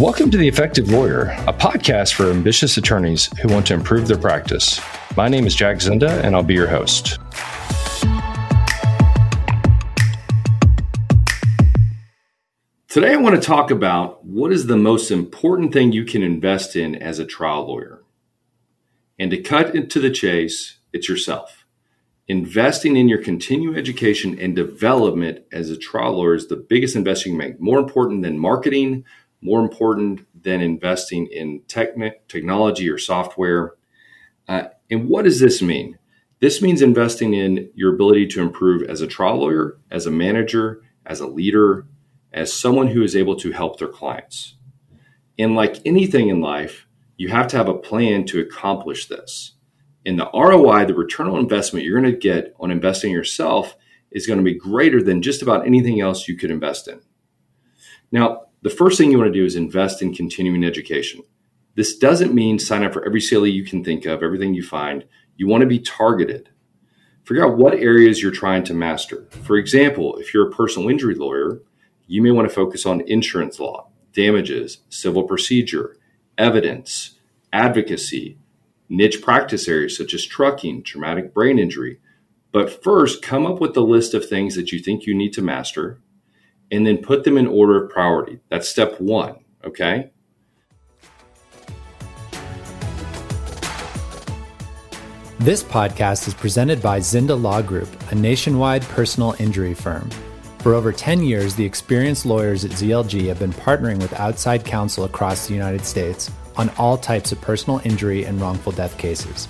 Welcome to The Effective Lawyer, a podcast for ambitious attorneys who want to improve their practice. My name is Jack Zinda, and I'll be your host. Today, I want to talk about what is the most important thing you can invest in as a trial lawyer. And to cut into the chase, it's yourself. Investing in your continuing education and development as a trial lawyer is the biggest investment you make, more important than marketing, more important than investing in technology or software. Uh, and what does this mean? This means investing in your ability to improve as a trial lawyer, as a manager, as a leader, as someone who is able to help their clients. And like anything in life, you have to have a plan to accomplish this. And the ROI, the return on investment you're going to get on investing yourself, is going to be greater than just about anything else you could invest in. Now, the first thing you want to do is invest in continuing education. This doesn't mean sign up for every CLE you can think of, everything you find. You want to be targeted. Figure out what areas you're trying to master. For example, if you're a personal injury lawyer, you may want to focus on insurance law, damages, civil procedure, evidence, advocacy, niche practice areas such as trucking, traumatic brain injury. But first, come up with a list of things that you think you need to master and then put them in order of priority. That's step one. Okay. This podcast is presented by Zinda Law Group, a nationwide personal injury firm. For over 10 years, the experienced lawyers at ZLG have been partnering with outside counsel across the United States on all types of personal injury and wrongful death cases.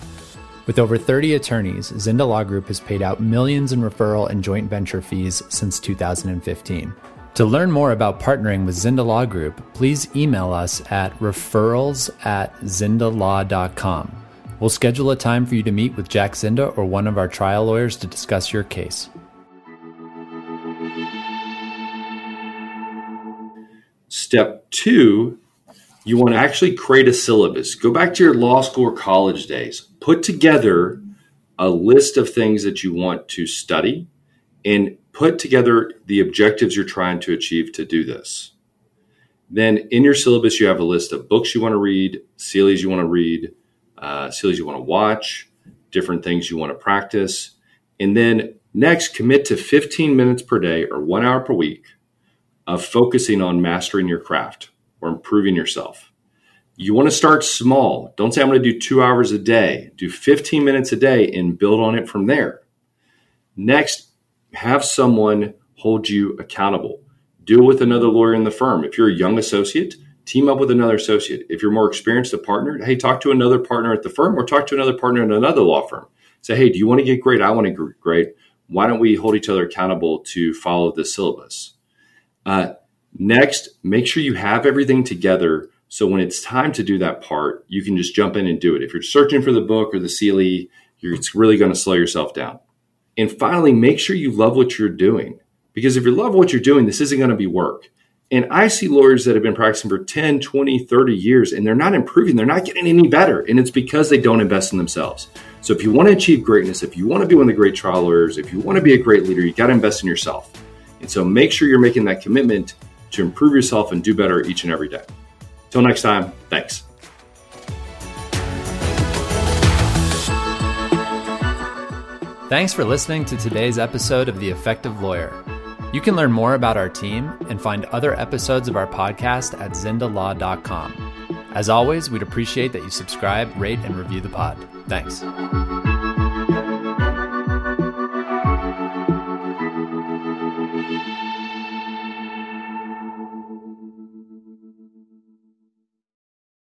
With over 30 attorneys, Zinda Law Group has paid out millions in referral and joint venture fees since 2015. To learn more about partnering with Zinda Law Group, please email us at referrals at zindalaw.com. We'll schedule a time for you to meet with Jack Zinda or one of our trial lawyers to discuss your case. Step two, you want to actually create a syllabus. Go back to your law school or college days. Put together a list of things that you want to study and put together the objectives you're trying to achieve to do this. Then in your syllabus, you have a list of books you want to read, CLEs you want to read, uh, CLEs you want to watch, different things you want to practice. And then next, commit to 15 minutes per day or one hour per week of focusing on mastering your craft or improving yourself. You want to start small. Don't say, I'm going to do two hours a day. Do 15 minutes a day and build on it from there. Next, have someone hold you accountable. Do it with another lawyer in the firm. If you're a young associate, team up with another associate. If you're more experienced, a partner, hey, talk to another partner at the firm or talk to another partner in another law firm. Say, hey, do you want to get great? I want to get great. Why don't we hold each other accountable to follow the syllabus? Uh, next, make sure you have everything together so when it's time to do that part, you can just jump in and do it. If you're searching for the book or the CLE, you're, it's really going to slow yourself down. And finally, make sure you love what you're doing. Because if you love what you're doing, this isn't going to be work. And I see lawyers that have been practicing for 10, 20, 30 years and they're not improving, they're not getting any better. And it's because they don't invest in themselves. So if you want to achieve greatness, if you want to be one of the great trial lawyers, if you want to be a great leader, you got to invest in yourself. And so make sure you're making that commitment to improve yourself and do better each and every day. Till next time, thanks. Thanks for listening to today's episode of The Effective Lawyer. You can learn more about our team and find other episodes of our podcast at zindalaw.com. As always, we'd appreciate that you subscribe, rate, and review the pod. Thanks.